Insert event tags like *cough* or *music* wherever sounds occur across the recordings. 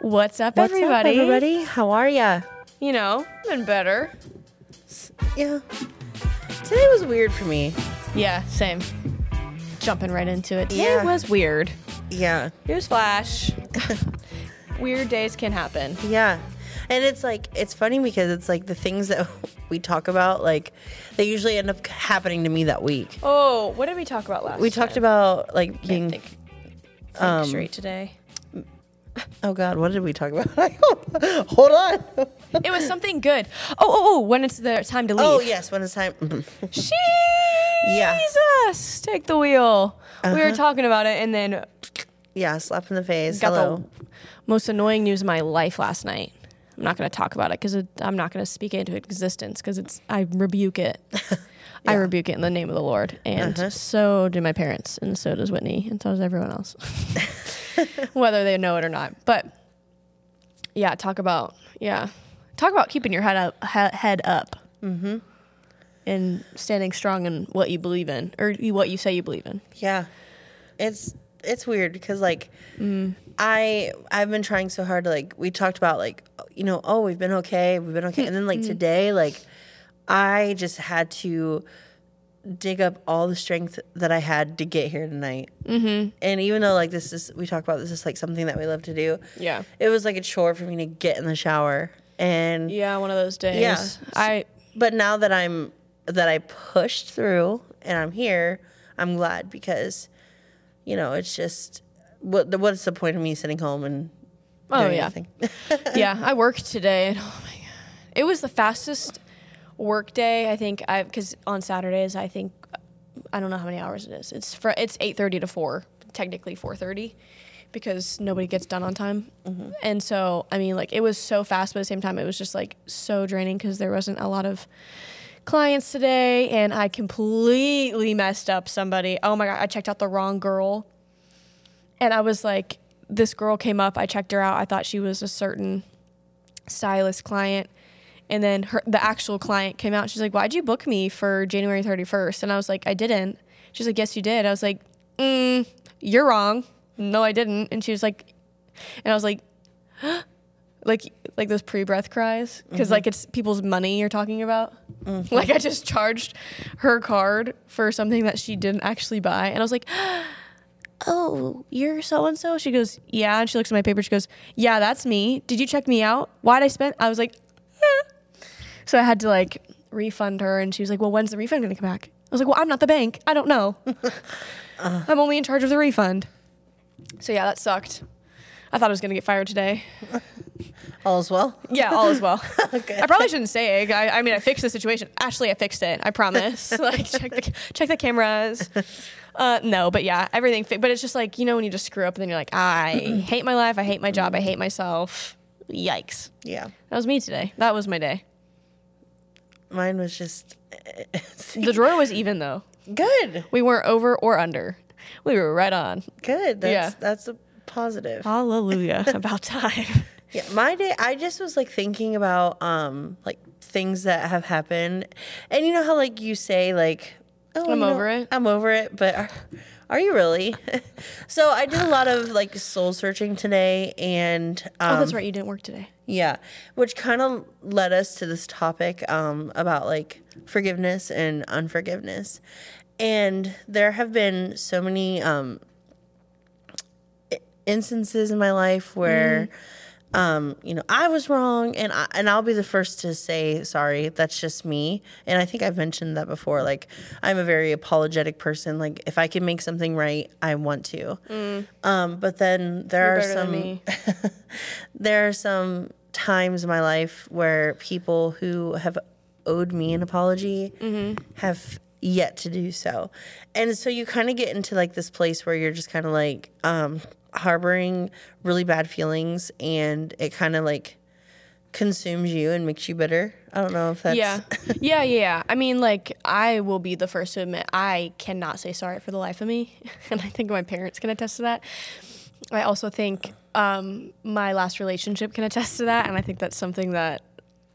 What's up, What's everybody? up, everybody? How are ya? You know, been better. Yeah. Today was weird for me. Yeah, same. Jumping right into it. Today Yeah. was weird. Yeah. Newsflash. *laughs* weird days can happen. Yeah. And it's like it's funny because it's like the things that *laughs* we talk about, like they usually end up happening to me that week. Oh, what did we talk about last We talked time? about like being think, think um, straight today. Oh god, what did we talk about? *laughs* Hold on. It was something good. Oh, oh, oh, when it's the time to leave. Oh yes, when it's time. Jesus, Yeah. take the wheel. We were Uh-huh. talking about it and then yeah, slap in the face. got Hello. the most annoying news of my life last night. I'm not going to talk about it because I'm not going to speak it into existence because it's I rebuke it. *laughs* I rebuke it in the name of the Lord, and Uh-huh. so do my parents, and so does Whitney, and so does everyone else, *laughs* *laughs* whether they know it or not. But yeah, talk about yeah, talk about keeping your head up, head up, mm-hmm. and standing strong in what you believe in or what you say you believe in. Yeah. It's it's weird because like I I've been trying so hard to like we talked about like you know, oh, we've been okay, we've been okay. *laughs* And then like today like I just had to dig up all the strength that I had to get here tonight. Mm-hmm. And even though like this is we talk about this is like something that we love to do. Yeah. It was like a chore for me to get in the shower. And Yeah, one of those days. Yeah. I but now that I'm that I pushed through and I'm here, I'm glad because you know it's just what the, what's the point of me sitting home and Oh, doing yeah. nothing? *laughs* yeah, I worked today, and oh my god, it was the fastest work day I think I because on Saturdays I think I don't know how many hours it is. It's for it's eight thirty to four, technically four thirty, because nobody gets done on time, mm-hmm. and so I mean like it was so fast, but at the same time it was just like so draining because there wasn't a lot of clients today, and I completely messed up somebody. Oh my god, I checked out the wrong girl and I was like, this girl came up. I checked her out. I thought she was a certain stylist client. And then her, the actual client came out. She's like, "Why'd you book me for January 31st?" And I was like, "I didn't." She's like, "Yes, you did." I was like, mm, "You're wrong. No, I didn't." And she was like, and I was like, *gasps* like like those pre-breath cries because like it's people's money you're talking about. Like I just charged her card for something that she didn't actually buy, and I was like *gasps* oh, you're so and so? She goes, yeah. And she looks at my paper. She goes, yeah, that's me. Did you check me out? Why'd I spend? I was like. So I had to like refund her. And she was like, well, when's the refund going to come back? I was like, well, I'm not the bank. I don't know. *laughs* I'm only in charge of the refund. So yeah, that sucked. I thought I was going to get fired today. *laughs* All is well. Yeah, all is well. *laughs* Okay. I probably shouldn't say it. I, I mean, I fixed the situation. Actually, I fixed it. I promise. like, check the check the cameras. Uh, no, but yeah, everything. Fi- but it's just like you know when you just screw up and then you're like, I *clears throat* hate my life. I hate my job. I hate myself. Yikes. Yeah, That was me today. That was my day. Mine was just *laughs* The drawer was even though. good. We weren't over or under. We were right on. Good. That's Yeah. that's a positive. Hallelujah. *laughs* About time. Yeah, my day. I just was like thinking about um like things that have happened, and you know how like you say like, oh, I'm you know, over it. I'm over it, but are, are you really? *laughs* so I did a lot of like soul searching today, and um, oh, that's right. You didn't work today. Yeah, which kind of led us to this topic um about like forgiveness and unforgiveness, and there have been so many um instances in my life where um you know I was wrong and I, and I'll be the first to say sorry that's just me. And I think I've mentioned that before like I'm a very apologetic person. Like if I can make something right I want to. Um but then there You're are some me. *laughs* there are some times in my life where people who have owed me an apology have yet to do so. And so you kind of get into like this place where you're just kind of like um, harboring really bad feelings and it kind of like consumes you and makes you bitter. I don't know if that's *laughs* yeah, yeah, yeah. I mean, like, I will be the first to admit I cannot say sorry for the life of me. *laughs* And I think my parents can attest to that. I also think um, my last relationship can attest to that. And I think that's something that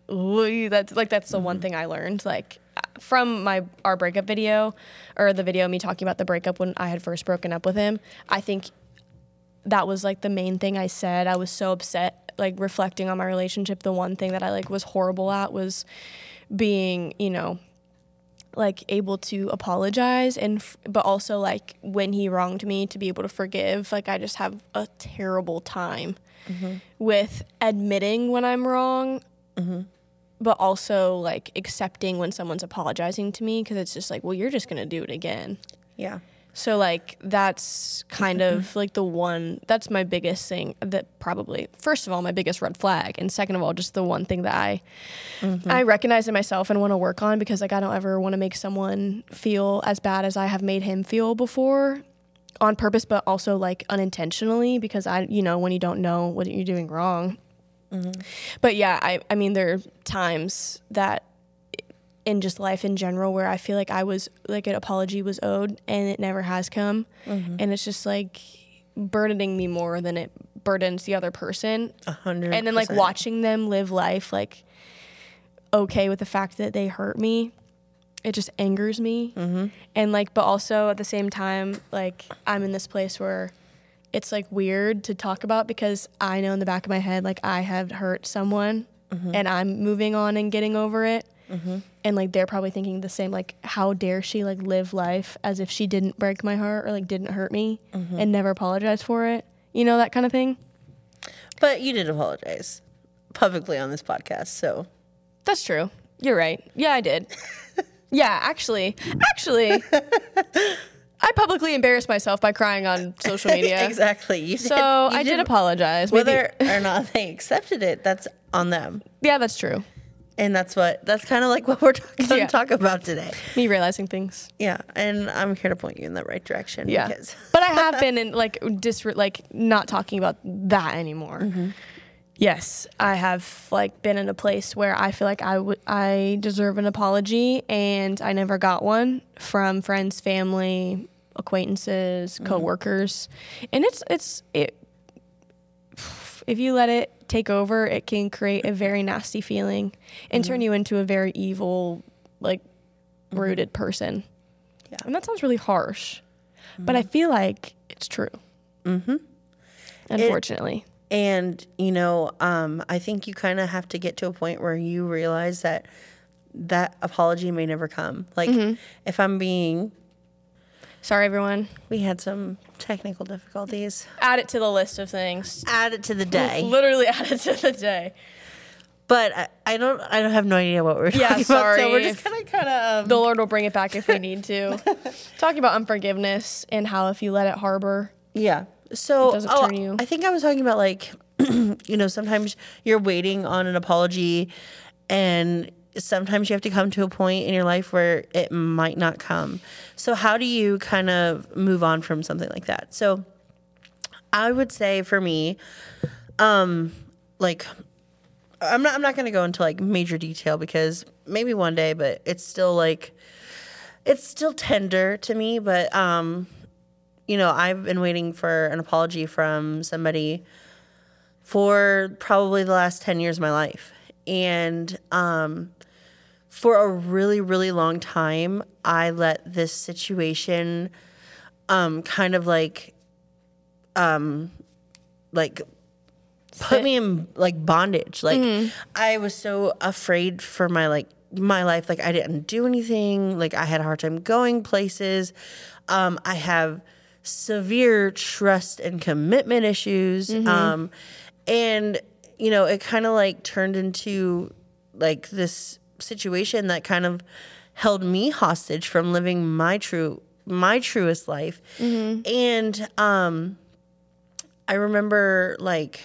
we, that's like, that's the one thing I learned. Like, from my our breakup video or the video of me talking about the breakup when I had first broken up with him, I think that was like the main thing I said. I was so upset, like reflecting on my relationship. The one thing that I like was horrible at was being, you know, like able to apologize and f- but also like when he wronged me to be able to forgive like i just have a terrible time mm-hmm. with admitting when i'm wrong mm-hmm. but also like accepting when someone's apologizing to me because it's just like well you're just gonna do it again. Yeah. So like that's kind of mm-hmm. like the one that's my biggest thing that probably first of all my biggest red flag and second of all just the one thing that I mm-hmm. I recognize in myself and want to work on because like I don't ever want to make someone feel as bad as I have made him feel before on purpose but also like unintentionally because I you know when you don't know what you're doing wrong. Mm-hmm. But yeah, I I mean there are times that in just life in general where I feel like I was like an apology was owed and it never has come. Mm-hmm. And it's just like burdening me more than it burdens the other person. A hundred. And then like watching them live life like okay with the fact that they hurt me, it just angers me. Mm-hmm. And like, but also at the same time, like I'm in this place where it's like weird to talk about because I know in the back of my head, like I have hurt someone mm-hmm. and I'm moving on and getting over it. Mm-hmm. And like they're probably thinking the same, like, how dare she like live life as if she didn't break my heart or like didn't hurt me mm-hmm. and never apologize for it. You know, that kind of thing. But you did apologize publicly on this podcast, so That's true. You're right. Yeah, I did. *laughs* yeah, actually, actually, I publicly embarrassed myself by crying on social *laughs* media. exactly. You did. So you I did apologize. Maybe- Whether or not they accepted it, that's on them. yeah, that's true. And that's what that's kind of like what we're *laughs* talking Yeah. talk about today. Me realizing things. Yeah, and I'm here to point you in the right direction. Yeah, because *laughs* but I have been in like dis like not talking about that anymore. Mm-hmm. Yes, I have like been in a place where I feel like I would I deserve an apology and I never got one from friends, family, acquaintances, mm-hmm. coworkers. And it's it's it if you let it take over, it can create a very nasty feeling and turn you into a very evil like rooted person. Yeah. And that sounds really harsh. But I feel like it's true. Mm-hmm. Unfortunately. and you know, um, I think you kind of have to get to a point where you realize that that apology may never come. Like, Mm-hmm. if I'm being, Sorry everyone. we had some technical difficulties. Add it to the list of things. Add it to the day. *laughs* Literally add it to the day. But I, I don't. I don't have no idea what we're Yeah, talking about. So sorry we're just if- gonna kind of. Um, the Lord will bring it back if we need to. *laughs* Talking about unforgiveness and how if you let it harbor. Yeah. So doesn't oh, turn you- I think I was talking about like, *clears throat* you know, sometimes you're waiting on an apology, and sometimes you have to come to a point in your life where it might not come. So how do you kind of move on from something like that? So I would say for me, um, like I'm not I'm not gonna go into like major detail because maybe one day, but it's still like it's still tender to me, but um you know, I've been waiting for an apology from somebody for probably the last 10 years of my life. And um, for a really, really long time, I let this situation um, kind of like, um, like, put me in like bondage. Like, I was so afraid for my like my life. Like, I didn't do anything. Like, I had a hard time going places. Um, I have severe trust and commitment issues. Um, and, you know, it kind of like turned into like this situation that kind of held me hostage from living my true, my truest life. And, um, I remember like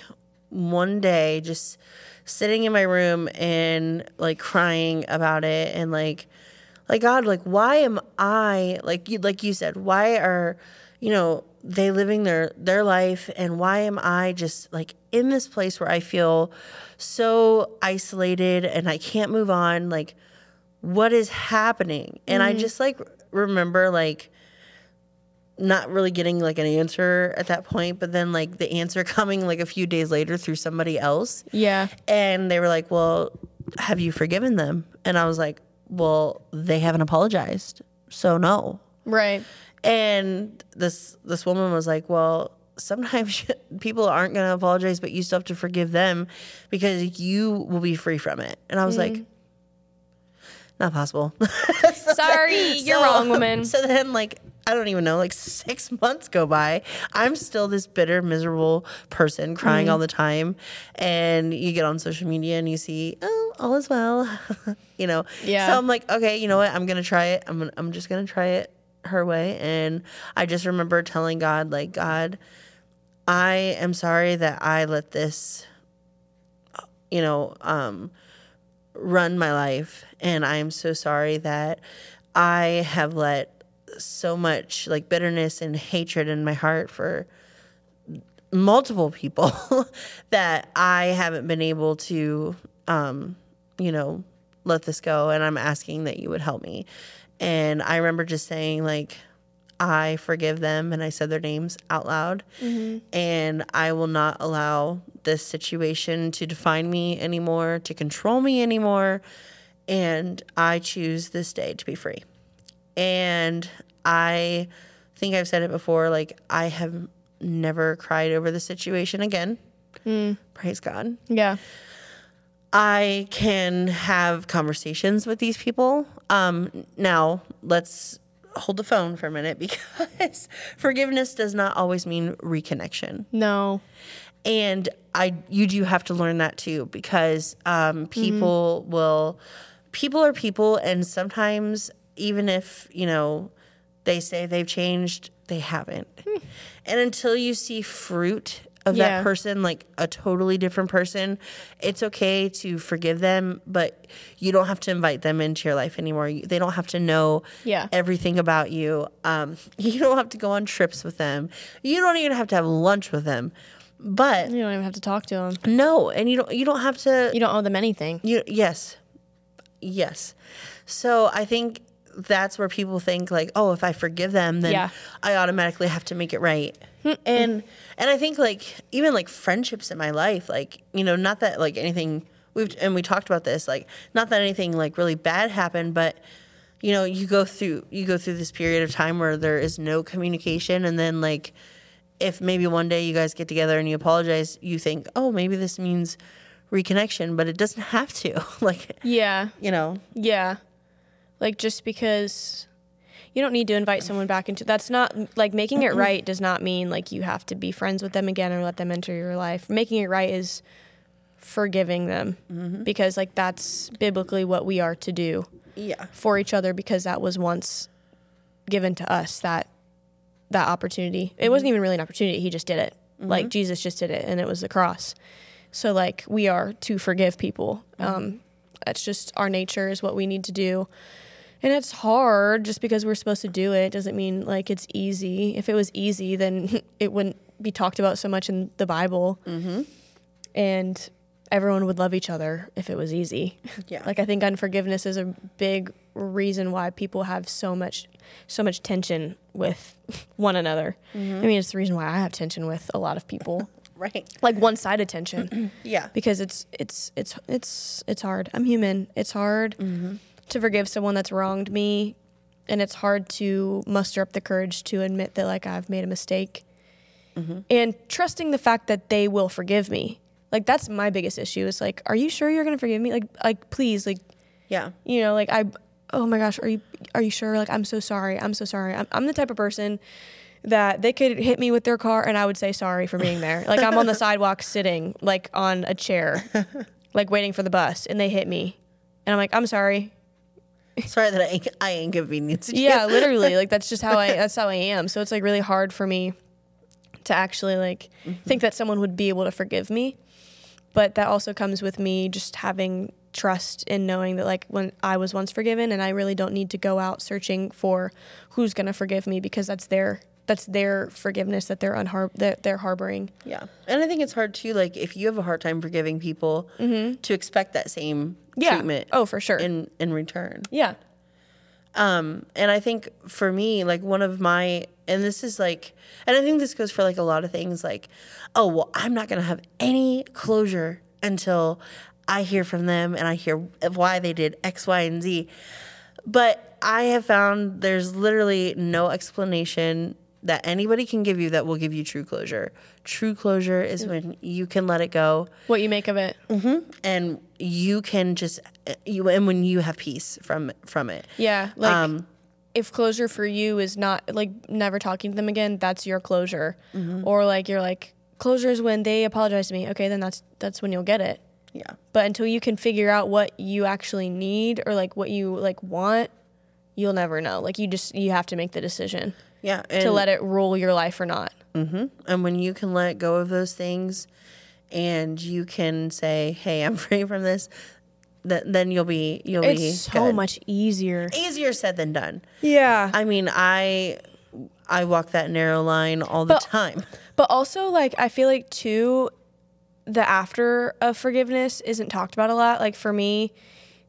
one day just sitting in my room and like crying about it and like like God like why am I like you like you said why are you know they living their their life and why am I just like in this place where I feel so isolated and I can't move on like what is happening and I mm-hmm. just like remember like not really getting like an answer at that point, but then like the answer *laughs* coming like a few days later through somebody else. Yeah. And they were like, Well, have you forgiven them? And I was like, Well, they haven't apologized. So no. Right. And this this woman was like, Well, sometimes *laughs* people aren't going to apologize, but you still have to forgive them because you will be free from it. And I was like, not possible. *laughs* Sorry, you're So- wrong, woman. So then, like, I don't even know, like six *laughs* months go by. I'm still this bitter, miserable person crying Mm-hmm. all the time. And you get on social media and you see, oh, all is well. you know? Yeah. So I'm like, okay, you know what? I'm going to try it. I'm, gonna, I'm just going to try it her way. And I just remember telling God, like, God, I am sorry that I let this, you know, um, run my life. And I am so sorry that I have let so much like bitterness and hatred in my heart for multiple people *laughs* that I haven't been able to, um, you know, let this go. And I'm asking that you would help me. And I remember just saying, like, I forgive them. And I said their names out loud. Mm-hmm. And I will not allow this situation to define me anymore, to control me anymore. And I choose this day to be free. And I think I've said it before like, I have never cried over the situation again. Mm. Praise God. Yeah. I can have conversations with these people. Um, now, let's hold the phone for a minute *laughs* because forgiveness does not always mean reconnection. No. And I, you do have to learn that too because um, people will, people are people, and sometimes even if you know they say they've changed, they haven't. And until you see fruit of Yeah. that person, like a totally different person, it's okay to forgive them, but you don't have to invite them into your life anymore. You- They don't have to know Yeah. everything about you. Um, *laughs* you don't have to go on trips with them. You don't even have to have lunch with them. But You don't even have to talk to them. no, and you don't you don't have to You don't owe them anything. you yes. Yes. So I think that's where people think like, oh, if I forgive them, then Yeah. I automatically have to make it right. And and I think like even like friendships in my life, like, you know, not that like anything we've and we talked about this, like not that anything like really bad happened, but you know, you go through you go through this period of time where there is no communication and then like if maybe one day you guys get together and you apologize, you think, "Oh, maybe this means reconnection," but it doesn't *laughs* have to. *laughs* like, Yeah. you know, Yeah. Like just because you don't need to invite someone back into that's not like making it right does not mean like you have to be friends with them again or let them enter your life. Making it right is forgiving them mm-hmm. because like that's biblically what we are to do yeah. for each other because that was once given to us that that opportunity. It wasn't mm-hmm. even really an opportunity, he just did it. Like mm-hmm. Jesus just did it and it was the cross. So like we are to forgive people. Um that's just our nature is what we need to do. And it's hard just because we're supposed to do it doesn't mean like it's easy. If it was easy, then *laughs* it wouldn't be talked about so much in the Bible. Mm-hmm. And everyone would love each other if it was easy. *laughs* Yeah. like I think unforgiveness is a big reason why people have so much so much tension with *laughs* one another. Mm-hmm. I mean, it's the reason why I have tension with a lot of people. Right. like one-sided tension *clears throat* Yeah. because it's it's it's it's it's hard. I'm human. It's hard mm-hmm. To forgive someone that's wronged me, and it's hard to muster up the courage to admit that like I've made a mistake, mm-hmm. and trusting the fact that they will forgive me. Like that's my biggest issue. Is like, are you sure you're gonna forgive me? Like, like please, like Yeah. you know, like I, oh my gosh, are you are you sure? Like I'm so sorry. I'm so sorry. I'm I'm the type of person that they could hit me with their car and I would say sorry for being there. Like I'm on the *laughs* sidewalk sitting like on a chair, *laughs* like waiting for the bus, and they hit me, and I'm like, I'm sorry. *laughs* Sorry that I, I inconvenienced you. Yeah, literally. *laughs* Like that's just how I that's how I am. So it's like really hard for me to actually like mm-hmm. think that someone would be able to forgive me. But that also comes with me just having trust in knowing that like when I was once forgiven and I really don't need to go out searching for who's going to forgive me because that's their that's their forgiveness that they're unhar- that they're harboring. Yeah. And I think it's hard too, like if you have a hard time forgiving people, to expect that same Yeah. treatment Oh, for sure. in, in return. yeah. Um, and I think for me, like one of my, and this is like, and I think this goes for like a lot of things like, oh, well, I'm not going to have any closure until I hear from them and I hear of why they did X, Y, and Z. But I have found there's literally no explanation that anybody can give you that will give you true closure. True closure is when you can let it go What you make of it. and you can just you and when you have peace from from it. Yeah. Like Um, if closure for you is not like never talking to them again, that's your closure. Mm-hmm. Or like you're like closure is when they apologize to me. Okay, then that's that's when you'll get it. Yeah. But until you can figure out what you actually need or like what you like want, you'll never know. Like you just you have to make the decision Yeah. And, to let it rule your life or not. Mm-hmm. and when you can let go of those things and you can say, Hey, I'm *laughs* free from this, th- then you'll be you'll be so good. much easier. easier said than done. Yeah. I mean, I I walk that narrow line all the time. *laughs* But also, like, I feel like too, the after of forgiveness isn't talked about a lot. Like for me,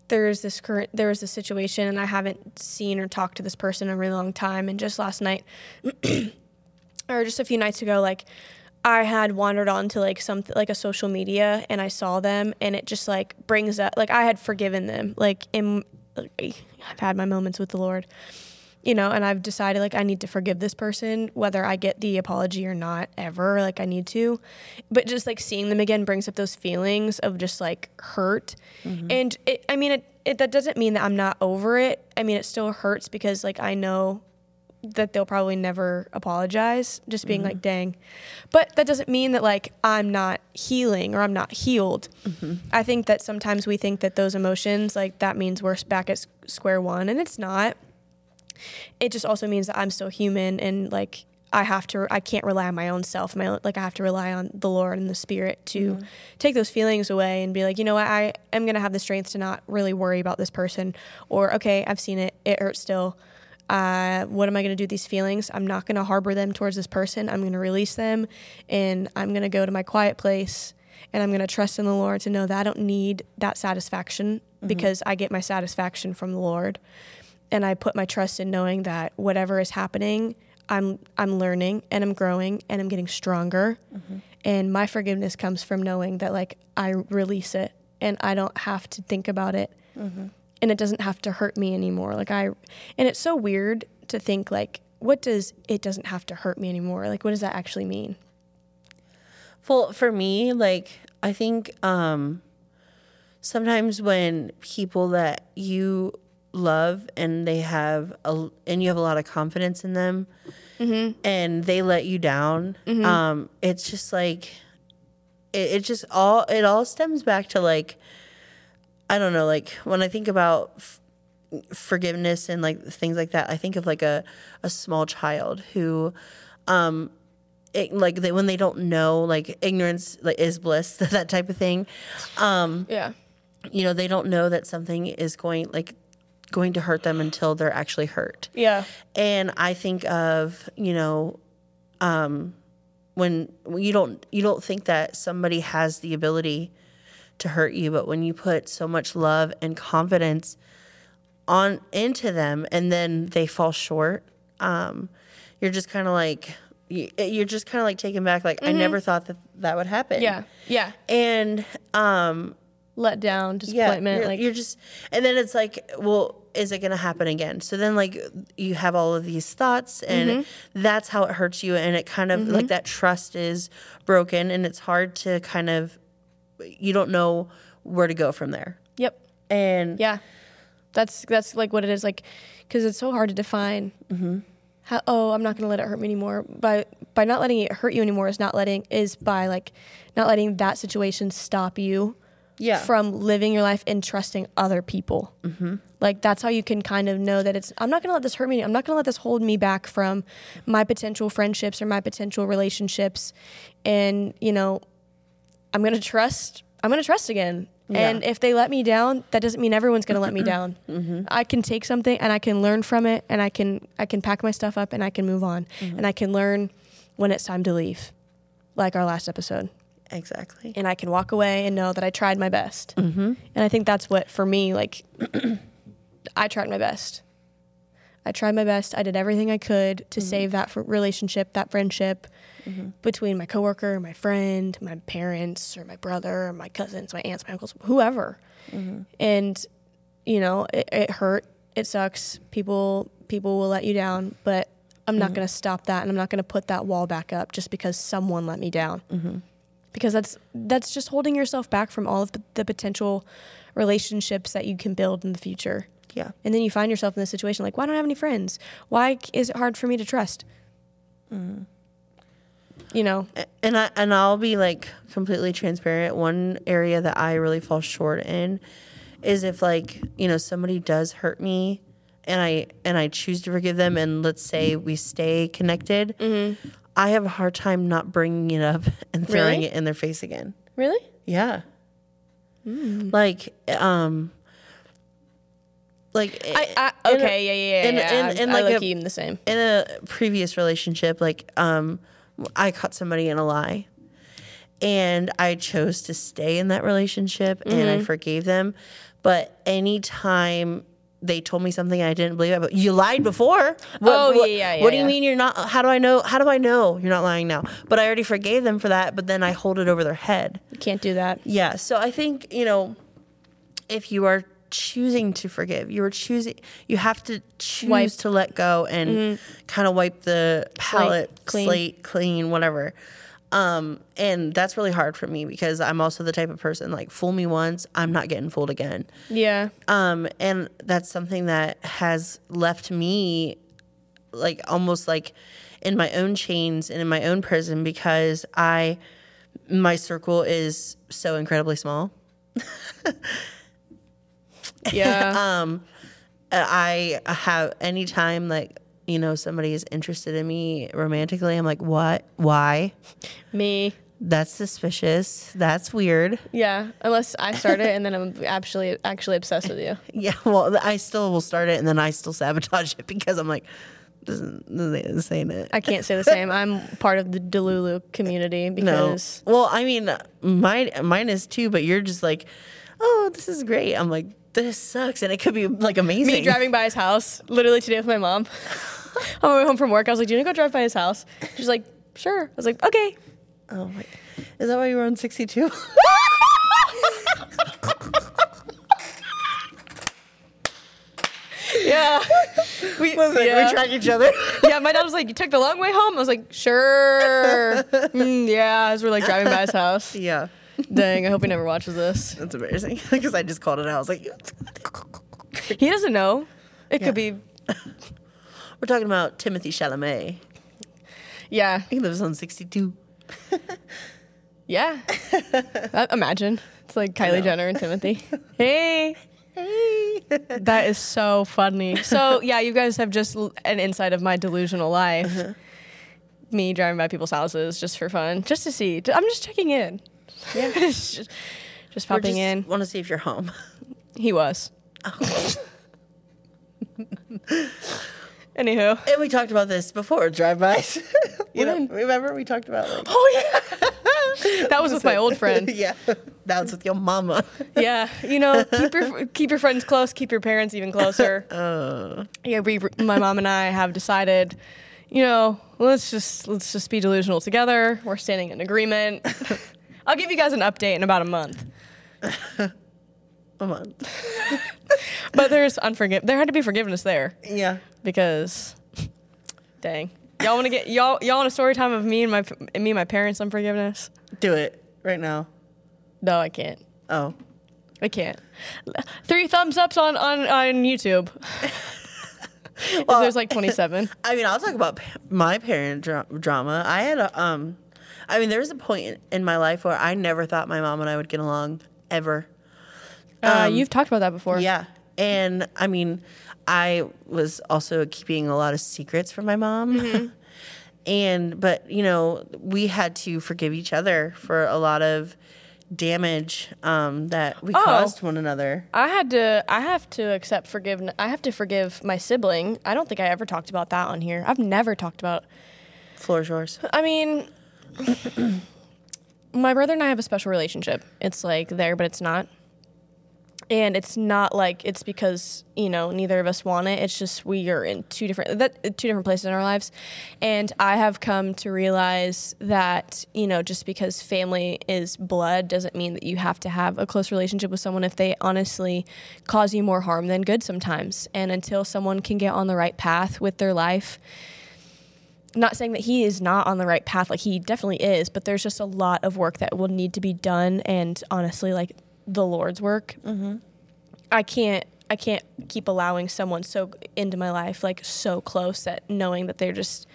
there's this current there was this situation, and I haven't seen or talked to this person in a really long time. And just last night, *clears throat* or just a few nights ago, like I had wandered onto like something like a social media, and I saw them, and it just like brings up like I had forgiven them. Like in, I've had my moments with the Lord you know, and I've decided like I need to forgive this person, whether I get the apology or not ever, like I need to. But just like seeing them again brings up those feelings of just like hurt. Mm-hmm. And it, I mean, it, it, that doesn't mean that I'm not over it. I mean, it still hurts because like I know that they'll probably never apologize, just being mm-hmm. like, dang. But that doesn't mean that like I'm not healing or I'm not healed. Mm-hmm. I think that sometimes we think that those emotions, like that means we're back at square one, and it's not it just also means that I'm still human and like I have to I can't rely on my own self. My own, like I have to rely on the Lord and the Spirit to take those feelings away and be like, you know what, I am gonna have the strength to not really worry about this person. Or okay, I've seen it, it hurts still. Uh, what am I gonna do with these feelings? I'm not gonna harbor them towards this person. I'm gonna release them and I'm gonna go to my quiet place and I'm gonna trust in the Lord to know that I don't need that satisfaction because I get my satisfaction from the Lord and I put my trust in knowing that whatever is happening, I'm I'm learning and I'm growing and I'm getting stronger. And my forgiveness comes from knowing that like I release it and I don't have to think about it. And it doesn't have to hurt me anymore. Like I and it's so weird to think like what does it doesn't have to hurt me anymore? Like what does that actually mean? Well, for me, like I think um sometimes when people that you love and they have a and you have a lot of confidence in them and they let you down, um it's just like it, it just all it all stems back to like I don't know, like when I think about f- forgiveness and like things like that, I think of like a a small child who um it, like they, when they don't know like ignorance like is bliss *laughs* that type of thing um Yeah. you know they don't know that something is going like going to hurt them until they're actually hurt Yeah. and i think of you know um when you don't you don't think that somebody has the ability to hurt you but when you put so much love and confidence on into them and then they fall short um you're just kind of like you- you're just kind of like taken back like i never thought that that would happen Yeah. Yeah. and um Let down, yeah disappointment. you're, like you're just and then it's like well is it going to happen again so then like you have all of these thoughts and Mm-hmm. that's how it hurts you and it kind of like that trust is broken and it's hard to kind of you don't know where to go from there Yep. and Yeah, that's that's like what it is. Like, because it's so hard to define. How, oh, I'm not gonna let it hurt me anymore. By by not letting it hurt you anymore is not letting is by like not letting that situation stop you yeah from living your life and trusting other people. Mm-hmm. Like that's how you can kind of know that it's. I'm not gonna let this hurt me. I'm not gonna let this hold me back from my potential friendships or my potential relationships, and you know, I'm gonna trust. I'm gonna trust again. And if they let me down, that doesn't mean everyone's gonna let me *clears throat* down. Mm-hmm. I can take something and I can learn from it, and I can I can pack my stuff up and I can move on, mm-hmm. and I can learn when it's time to leave, like our last episode exactly and I can walk away and know that I tried my best. Mm-hmm. And I think that's what for me, like, *clears throat* I tried my best. I tried my best. I did everything I could to mm-hmm. save that fr- relationship, that friendship mm-hmm. between my coworker, my friend, my parents, or my brother, or my cousins, my aunts, my uncles, whoever. Mm-hmm. And you know, it, it hurt. It sucks. People people will let you down, but I'm not going to stop that and I'm not going to put that wall back up just because someone let me down. Because that's that's just holding yourself back from all of the, potential relationships that you can build in the future. Yeah. And then you find yourself in this situation like, why don't I have any friends? Why is it hard for me to trust? Mm. You know, and I and I'll be like completely transparent. One area that I really fall short in is if like you know somebody does hurt me, and I and I choose to forgive them, and let's say we stay connected, mm-hmm. I have a hard time not bringing it up *laughs* and throwing Really? it in their face again. really? Yeah, like um, like I, I in a- okay, yeah, yeah, yeah. in- yeah. in- I, in I like look a- even the same. in a previous relationship, like um, I caught somebody in a lie, and I chose to stay in that relationship, and Mm-hmm. I forgave them. But anytime they told me something I didn't believe, but you lied before. What, Oh, what- yeah, yeah, What do yeah. you mean you're not? How do I know? How do I know you're not lying now? But I already forgave them for that. But then I hold it over their head. You can't do that. Yeah. So I think, you know, if you are choosing to forgive, you are choosing, you have to choose Wipe. to let go and mm-hmm. kind of wipe the palette, clean. slate clean, whatever. Um, and that's really hard for me because I'm also the type of person like fool me once, I'm not getting fooled again. Yeah. Um, and that's something that has left me like almost like in my own chains and in my own prison because I my circle is so incredibly small. Yeah. *laughs* Um I have anytime like you know somebody is interested in me romantically, I'm like, "What? Why?" Me. That's suspicious. That's weird. Yeah. Unless I start it and then I'm actually actually obsessed with you. *laughs* Yeah, well, I still will start it and then I still sabotage it *laughs* because I'm like, this, this this ain't it. I can't say the same. I'm part of the Delulu community No. because Well, I mean, mine mine is too, but you're just like, oh, this is great. I'm like, this sucks, and it could be like amazing. me driving by his house literally today with my mom. *laughs* *laughs* On my way home from work, I was like, "Do you want to go drive by his house?" She's like, "Sure." I was like, "Okay." Oh my, is that why you were on 62? *laughs* Yeah. *laughs* We, yeah. We track each other. yeah, my dad was like, "You took the long way home." I was like, "Sure." Mm, yeah, as we're like driving by his house. yeah, Dang, I hope he never watches this. that's embarrassing because I just called it out. I was like, He doesn't know. It Yeah. could be. We're talking about Timothy Chalamet. Yeah. He lives on 62. *laughs* Yeah. Uh, imagine it's like Kylie Jenner and Timothy. *laughs* Hey. Hey. That is so funny. So *laughs* yeah, you guys have just l- an insight of my delusional life. Uh-huh. Me driving by people's houses just for fun, just to see. I'm just checking in. Yeah. just, just popping just in. Want to see if you're home. He was. Anywho. And we talked about this before, drive-bys. *laughs* you *laughs* know, remember we talked about like Oh yeah. *laughs* that was with my old friend. yeah, that was with your mama. Yeah, you know, keep your keep your friends close, keep your parents even closer. Uh, yeah, we, my mom and I have decided, you know, let's just let's just be delusional together. We're standing in agreement. I'll give you guys an update in about a month. A month. *laughs* But there's unforgive. There had to be forgiveness there Yeah. because, dang, y'all want to get y'all y'all want a story time of me and my me and my parents' unforgiveness? Do it right now. No, I can't. Oh. I can't. Three thumbs ups on on on YouTube. *laughs* Well, There's like 27. *laughs* I mean, I'll talk about pa- my parent dra- drama. I had a um, I mean, there was a point in, in my life where I never thought my mom and I would get along ever. Uh, you've talked about that before. Yeah, and I mean, I was also keeping a lot of secrets from my mom. Mm-hmm. *laughs* and but you know, we had to forgive each other for a lot of damage um, that we Oh. caused one another. I had to. I have to accept forgiveness. I have to forgive my sibling. I don't think I ever talked about that on here. I've never talked about. Floor is yours. I mean, *coughs* my brother and I have a special relationship. It's like there, but it's not. And it's not like it's because you know neither of us want it. It's just we are in two different that two different places in our lives, and I have come to realize that you know just because family is blood doesn't mean that you have to have a close relationship with someone if they honestly cause you more harm than good sometimes. And until someone can get on the right path with their life, not saying that he is not on the right path, like he definitely is, but there's just a lot of work that will need to be done. And honestly, like the Lord's work, I can't. I can't keep allowing someone so into my life, like so close that knowing that they're just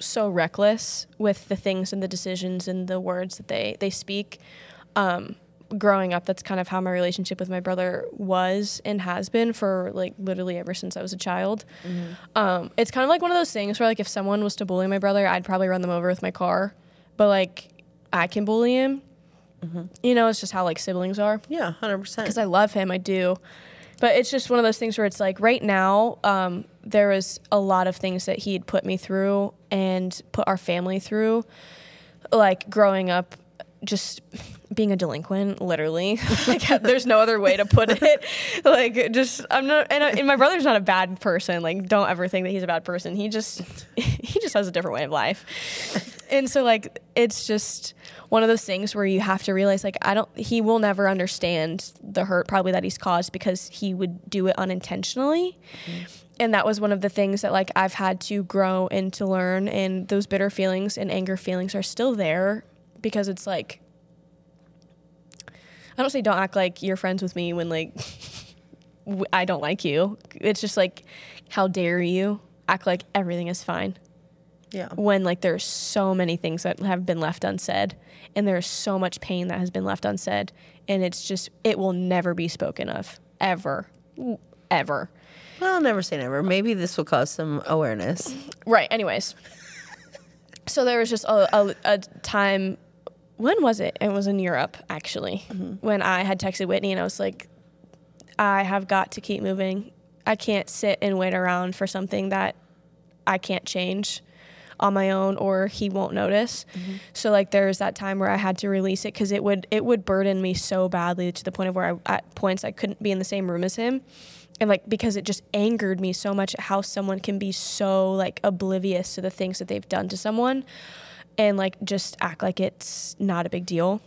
so reckless with the things and the decisions and the words that they they speak. Um, growing up, that's kind of how my relationship with my brother was and has been for like literally ever since I was a child. Um, it's kind of like one of those things where like if someone was to bully my brother, I'd probably run them over with my car, but like I can bully him. You know, it's just how like siblings are Yeah, hundred percent. because I love him. I do. But it's just one of those things where it's like right now, um, there was a lot of things that he'd put me through and put our family through. Like growing up, just being a delinquent, literally. *laughs* *laughs* like, there's no other way to put it. *laughs* like, just, I'm not, and, I, and my brother's not a bad person. Like, don't ever think that he's a bad person. He just, he just has a different way of life. And so, like, it's just one of those things where you have to realize, like, I don't, he will never understand the hurt probably that he's caused because he would do it unintentionally. Mm-hmm. And that was one of the things that, like, I've had to grow and to learn. And those bitter feelings and anger feelings are still there because it's like, I don't say don't act like you're friends with me when, like, *laughs* I don't like you. It's just like, how dare you act like everything is fine? Yeah, when like there's so many things that have been left unsaid and there's so much pain that has been left unsaid and it's just it will never be spoken of. Ever. Ever. Well, never say never. Maybe this will cause some awareness. right. Anyways. So there was just a, a, a time when was it? It was in europe actually mm-hmm. when i had texted whitney and i was like i have got to keep moving. I can't sit and wait around for something that i can't change on my own or he won't notice. Mm-hmm. So like there's that time where i had to release it because it would it would burden me so badly to the point of where I, at points i couldn't be in the same room as him. And like because it just angered me so much at how someone can be so like oblivious to the things that they've done to someone and like just act like it's not a big deal.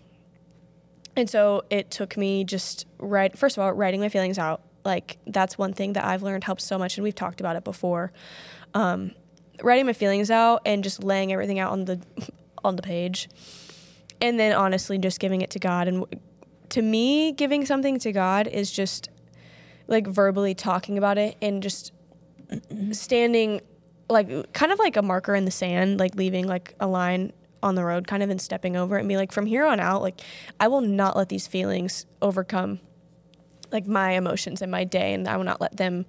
And so it took me just right first of all writing my feelings out like that's one thing that i've learned helps so much and we've talked about it before. Um, writing my feelings out and just laying everything out on the *laughs* on the page and then honestly just giving it to god. And to me giving something to god is just like verbally talking about it and just standing like kind of like a marker in the sand like leaving like a line on the road kind of and stepping over it and be like from here on out like i will not let these feelings overcome like my emotions in my day and i will not let them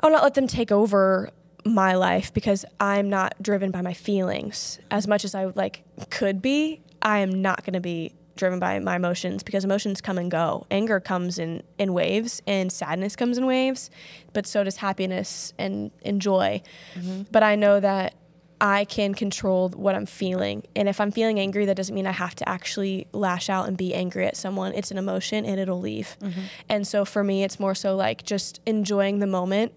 i will not let them take over my life because i'm not driven by my feelings. As much as i like could be i am not going to be driven by my emotions because emotions come and go anger comes in in waves and sadness comes in waves but so does happiness and, and joy mm-hmm. but i know that I can control what I'm feeling. And if I'm feeling angry, that doesn't mean I have to actually lash out and be angry at someone. It's an emotion and it'll leave. Mm-hmm. And so for me, it's more so like just enjoying the moment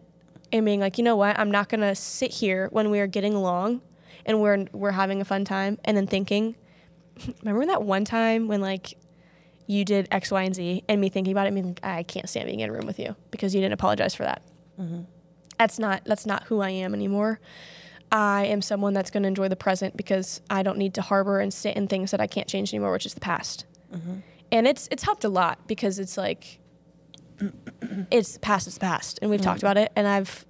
and being like, you know what? I'm not going to sit here when we are getting along and we're we're having a fun time and then thinking, *laughs* remember that one time when like you did X, Y, and Z, and me thinking about it, being like, I can't stand being in a room with you because you didn't apologize for that. Mm-hmm. That's not that's not who I am anymore. I am someone that's going to enjoy the present because I don't need to harbor and sit in things that I can't change anymore, which is the past. Mm-hmm. And it's it's helped a lot because it's like *clears throat* it's past is past, and we've talked mm-hmm. about it. And I've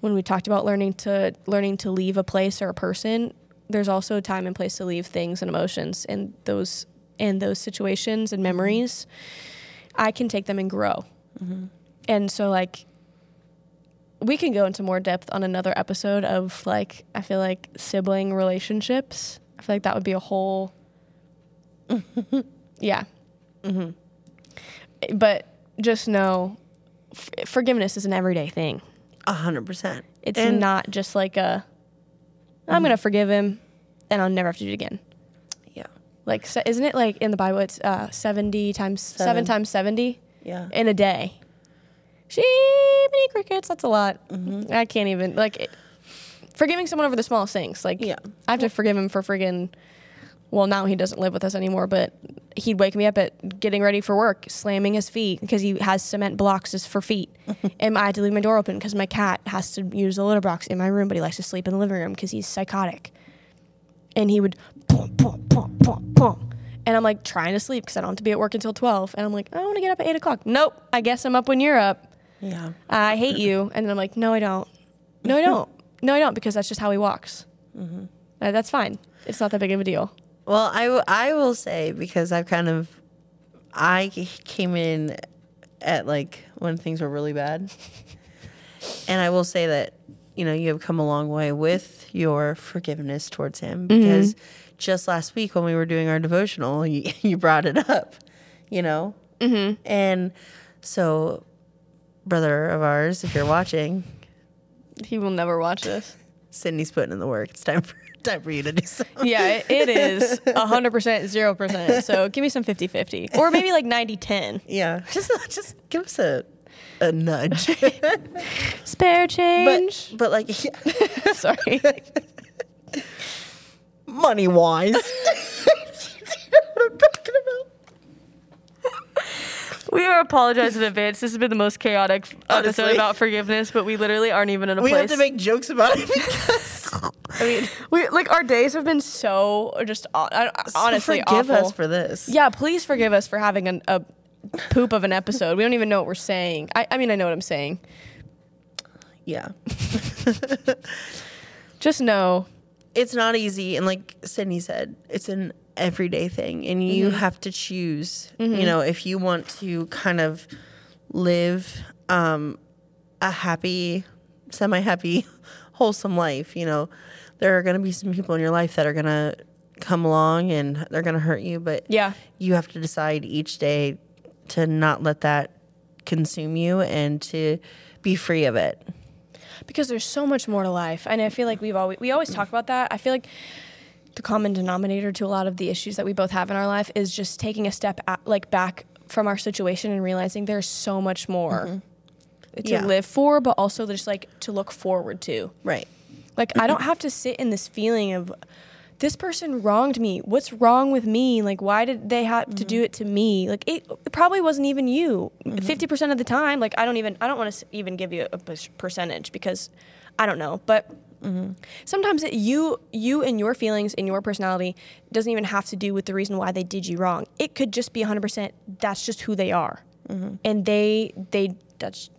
when we talked about learning to learning to leave a place or a person, there's also a time and place to leave things and emotions, and those and those situations and memories, I can take them and grow. Mm-hmm. And so like we can go into more depth on another episode of like I feel like sibling relationships. I feel like that would be a whole *laughs* yeah. Mm-hmm. But just know f- forgiveness is an everyday thing. A hundred percent. It's And- not just like a I'm going to forgive him and I'll never have to do it again. Yeah. Like se- isn't it like in the Bible it's uh 70 times 7 Seven. times 70 Yeah. in a day. Sheepity crickets, that's a lot. Mm-hmm. I can't even like it, forgiving someone over the smallest things. Like Yeah. I have to forgive him for friggin' well now he doesn't live with us anymore, but he'd wake me up at getting ready for work, slamming his feet because he has cement blocks for feet. *laughs* and I had to leave my door open because my cat has to use the litter box in my room, but he likes to sleep in the living room because he's psychotic. And he would pom, pom, pom, pom, pom. And I'm like trying to sleep because I don't have to be at work until 12. And I'm like, I want to get up at 8 o'clock. Nope, I guess I'm up when you're up. Yeah. I hate you. And then I'm like, no, I don't. No, I *laughs* don't. No, I don't because that's just how he walks. Uh, that's fine. It's not that big of a deal. Well, I, w- I will say because I've kind of I came in at like when things were really bad, and I will say that you know you have come a long way with your forgiveness towards him because just last week when we were doing our devotional, you, *laughs* you brought it up, you know, mm-hmm. and so brother of ours, if you're watching, He will never watch this. *laughs* Sydney's putting in the work. It's time for you to. Yeah, it, it is *laughs* 100%, 0%. So give me some 50 50. Or maybe like 90 10. Yeah, *laughs* just just give us a a nudge. *laughs* Spare change. but but like yeah, Sorry. money wise. what I'm talking about. We are apologize in advance. This has been the most chaotic episode about forgiveness, but we literally aren't even in a We place. have to make jokes about it because I mean, *laughs* we like our days have been so just hon- honestly forgive awful. us for this. Yeah, please forgive us for having an, a poop of an episode. We don't even know what we're saying. I, I mean, I know what I'm saying. Yeah, *laughs* Just know, it's not easy, and like Sydney said, it's an everyday thing, and you Mm-hmm. have to choose. You know, if you want to kind of live um, a happy, semi-happy, *laughs* wholesome life, you know, there are going to be some people in your life that are going to come along and they're going to hurt you, but yeah, you have to decide each day to not let that consume you and to be free of it. because there's so much more to life, and I feel like we've always we always talk about that. I feel like the common denominator to a lot of the issues that we both have in our life is just taking a step at, like back from our situation and realizing there's so much more mm-hmm. to Yeah. live for, but also just like to look forward to. Right. Like I don't have to sit in this feeling of this person wronged me. What's wrong with me? Like why did they have to do mm-hmm. it to me? Like it, it probably wasn't even you. Mm-hmm. 50% of the time, like I don't even I don't want to even give you a percentage because I don't know, but mm-hmm. sometimes it, you you and your feelings and your personality doesn't even have to do with the reason why they did you wrong. It could just be 100% that's just who they are. And they they that's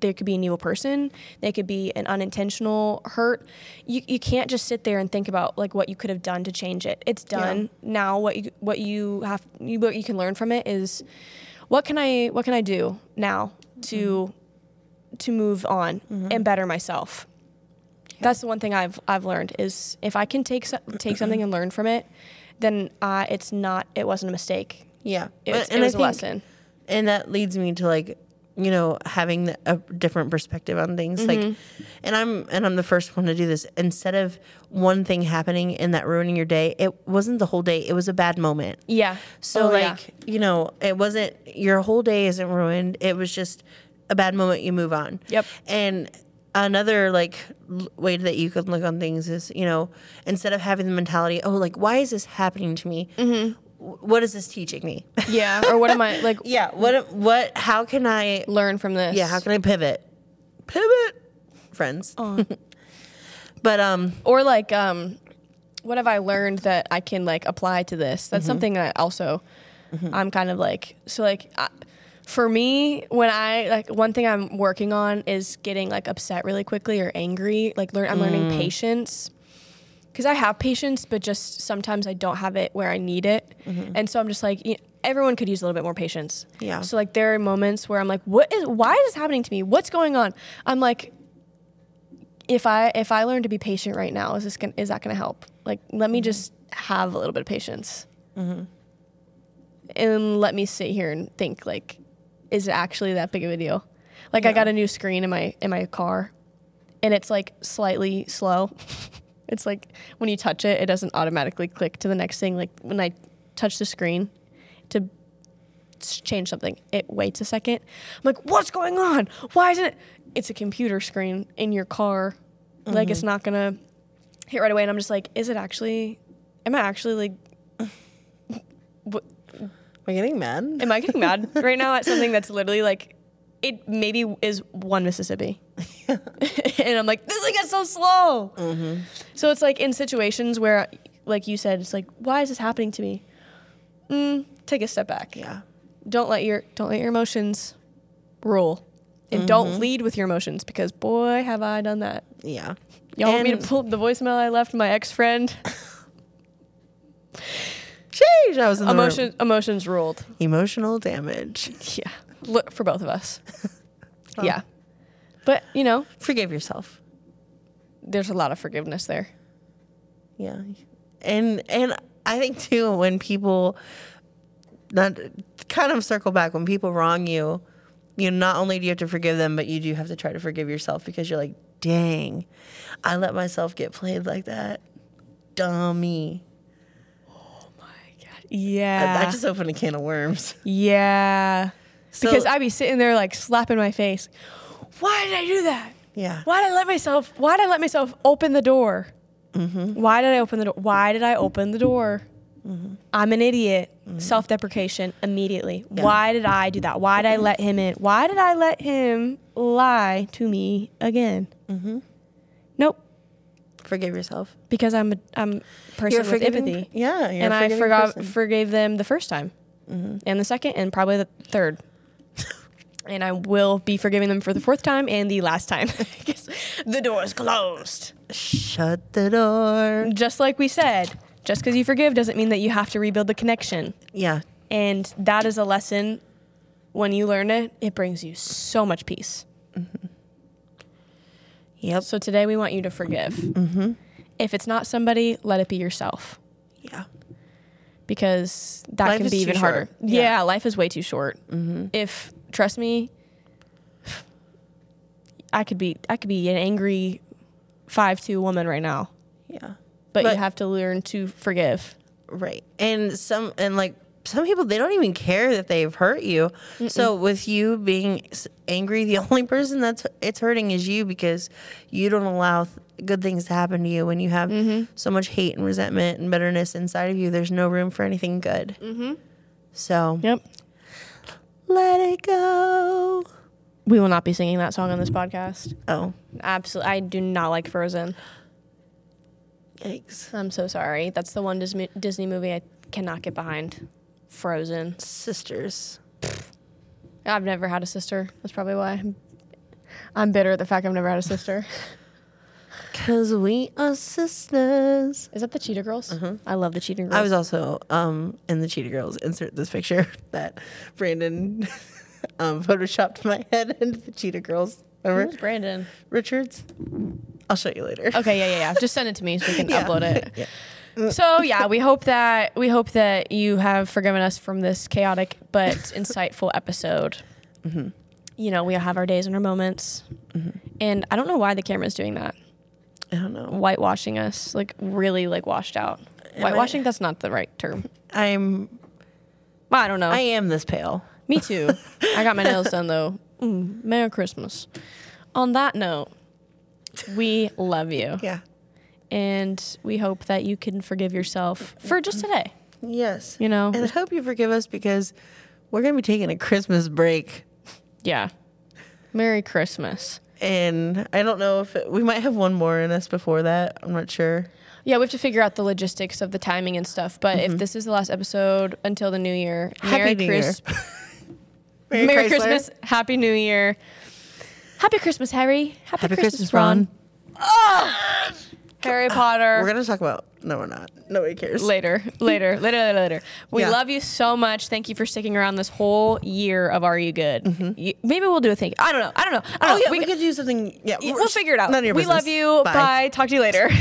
they could be an evil person. They could be an unintentional hurt. You, you can't just sit there and think about like what you could have done to change it. It's done now. What you what you have you, what you can learn from it is what can I what can I do now to to move on and better myself. That's the one thing I've I've learned is if I can take so- take something and learn from it, then uh, it's not it wasn't a mistake. Yeah. It was, And it was a think- lesson. And that leads me to like, you know, having a different perspective on things. Like, and I'm and I'm the first one to do this. Instead of one thing happening and that ruining your day, it wasn't the whole day. It was a bad moment. Yeah. So Oh, yeah. like, you know, it wasn't your whole day isn't ruined. It was just a bad moment. You move on. Yep. And another like way that you could look on things is, you know, instead of having the mentality, oh, like why is this happening to me? Mm-hmm. What is this teaching me? *laughs* yeah. Or what am I like? yeah. What? What? How can I? Learn from this. Yeah. How can I pivot? Pivot, friends. *laughs* but um, or like um what have i learned that i can like apply to this that's something that also i'm kind of like so like I, for me when i like one thing i'm working on is getting like upset really quickly or angry like learn i'm learning patience because i have patience but just sometimes i don't have it where i need it. Mm-hmm. And so i'm just like you everyone could use a little bit more patience. Yeah. so like there are moments where i'm like what is why is this happening to me? What's going on? I'm like if I if I learn to be patient right now, is this gonna, is that going to help? Like, let me mm-hmm. just have a little bit of patience, mm-hmm. and let me sit here and think like, is it actually that big of a deal? Like, I got a new screen in my in my car, and it's like slightly slow. *laughs* it's like when you touch it, it doesn't automatically click to the next thing. Like when I touch the screen to change something, it waits a second. I'm like, what's going on? Why isn't it? It's a computer screen in your car. Like it's mm-hmm. not gonna hit right away. And I'm just like, is it actually? Am I actually like? What, *laughs* Am I getting mad? Am I getting mad *laughs* right now at something that's literally like, it maybe is one Mississippi, *laughs* and I'm like, this thing is so slow. Mm-hmm. So it's like in situations where, like you said, it's like, why is this happening to me? Mm, take a step back. Yeah. Don't let your don't let your emotions rule, and Mm-hmm. don't lead with your emotions because boy, have I done that. Yeah. Y'all want me to pull up the voicemail I left my ex friend? *laughs* Sheesh, I was in Emotion emotions ruled. Emotional damage. *laughs* Yeah, for both of us. *laughs* Yeah, but you know, Forgive yourself. there's a lot of forgiveness there. Yeah. And and I think too when people not kind of circle back when people wrong you, you know, not only do you have to forgive them, but you do have to try to forgive yourself because you're like, dang, I let myself get played like that. Dummy. Oh my god. Yeah, I, I just opened a can of worms. yeah. So- because I'd be sitting there like slapping my face. Why did I do that? Yeah. Why did I let myself? Why did I let myself open the door? Mm-hmm. Why did I open the door? Why did I open the door? Mm-hmm. I'm an idiot. Self-deprecation immediately. Why did I do that? Why did I let him in? Why did I let him lie to me again? Mm-hmm. Nope. Forgive yourself. Because I'm a I'm a person You're with empathy, Yeah. And I forgot person. Mm-hmm. forgave them the first time, and the second, and probably the third. And I will be forgiving them for the fourth time and the last time. *laughs* the door is closed. Shut the door. Just like we said, just because you forgive doesn't mean that you have to rebuild the connection. Yeah. And that is a lesson. When you learn it, it brings you so much peace. Yep. So today we want you to forgive. Mm-hmm. If it's not somebody, let it be yourself Yeah. because that Life can be even harder. Yeah. Yeah. life is way too short. Mm-hmm. If trust me, I could be I could be an angry five two woman right now, Yeah. but, you have to learn to forgive. Right. And some and like some people they don't even care that they've hurt you. So with you being angry, the *laughs* only person that's it's hurting is you because you don't allow th- good things to happen to you when you have so much hate and resentment and bitterness inside of you. There's no room for anything good. Mm-hmm. So Yep. Let it go. We will not be singing that song on this podcast. Oh, Absolutely, I do not like Frozen. yikes! I'm so sorry. That's the one Disney Disney movie I cannot get behind. Frozen. Sisters. I've never had a sister. That's probably why. I'm bitter at the fact I've never had a sister. *laughs* Cause we are sisters. Is that the Cheetah Girls? I love the Cheetah Girls. I was also um, in the Cheetah Girls. Insert this picture *laughs* that Brandon *laughs* um, photoshopped my head *laughs* into the Cheetah Girls. Remember Who's Brandon? Richards? I'll show you later. Okay, yeah, yeah, yeah. Just send it to me so we can Yeah. upload it. Yeah. So yeah, we hope that we hope that you have forgiven us from this chaotic but insightful episode. Mm-hmm. You know, we all have our days and our moments, and I don't know why the camera's doing that, I don't know. whitewashing us, like really like washed out. Am I- Whitewashing? That's not the right term. *laughs* I'm. Well, I don't know. I am this pale. Me too. I got my nails done though. *laughs* Mm, Merry Christmas. On that note, we love you. Yeah. And we hope that you can forgive yourself for just today. Yes. You know? And I hope you forgive us because we're gonna be taking a Christmas break, Yeah. Merry Christmas. And I don't know if it, we might have one more in us before that. I'm not sure. Yeah, we have to figure out the logistics of the timing and stuff. But if this is the last episode until the new year, Mm-hmm. Happy Merry, New Year. *laughs* Merry, Merry Christmas. Happy New Year. Happy Christmas, Harry. Happy, Happy Christmas, Christmas, Ron. Ron. Harry Potter. We're gonna talk about. No, we're not. Nobody cares. later, *laughs* later, later, later, later. We Yeah. love you so much. Thank you for sticking around this whole year of Are You Good? You- maybe we'll do a thing. I don't know. I don't know. I don't Mm-hmm. Oh know. yeah, we, could do something. Yeah, we'll figure it out. None of your we business. love you. Bye. Talk to you later. *laughs*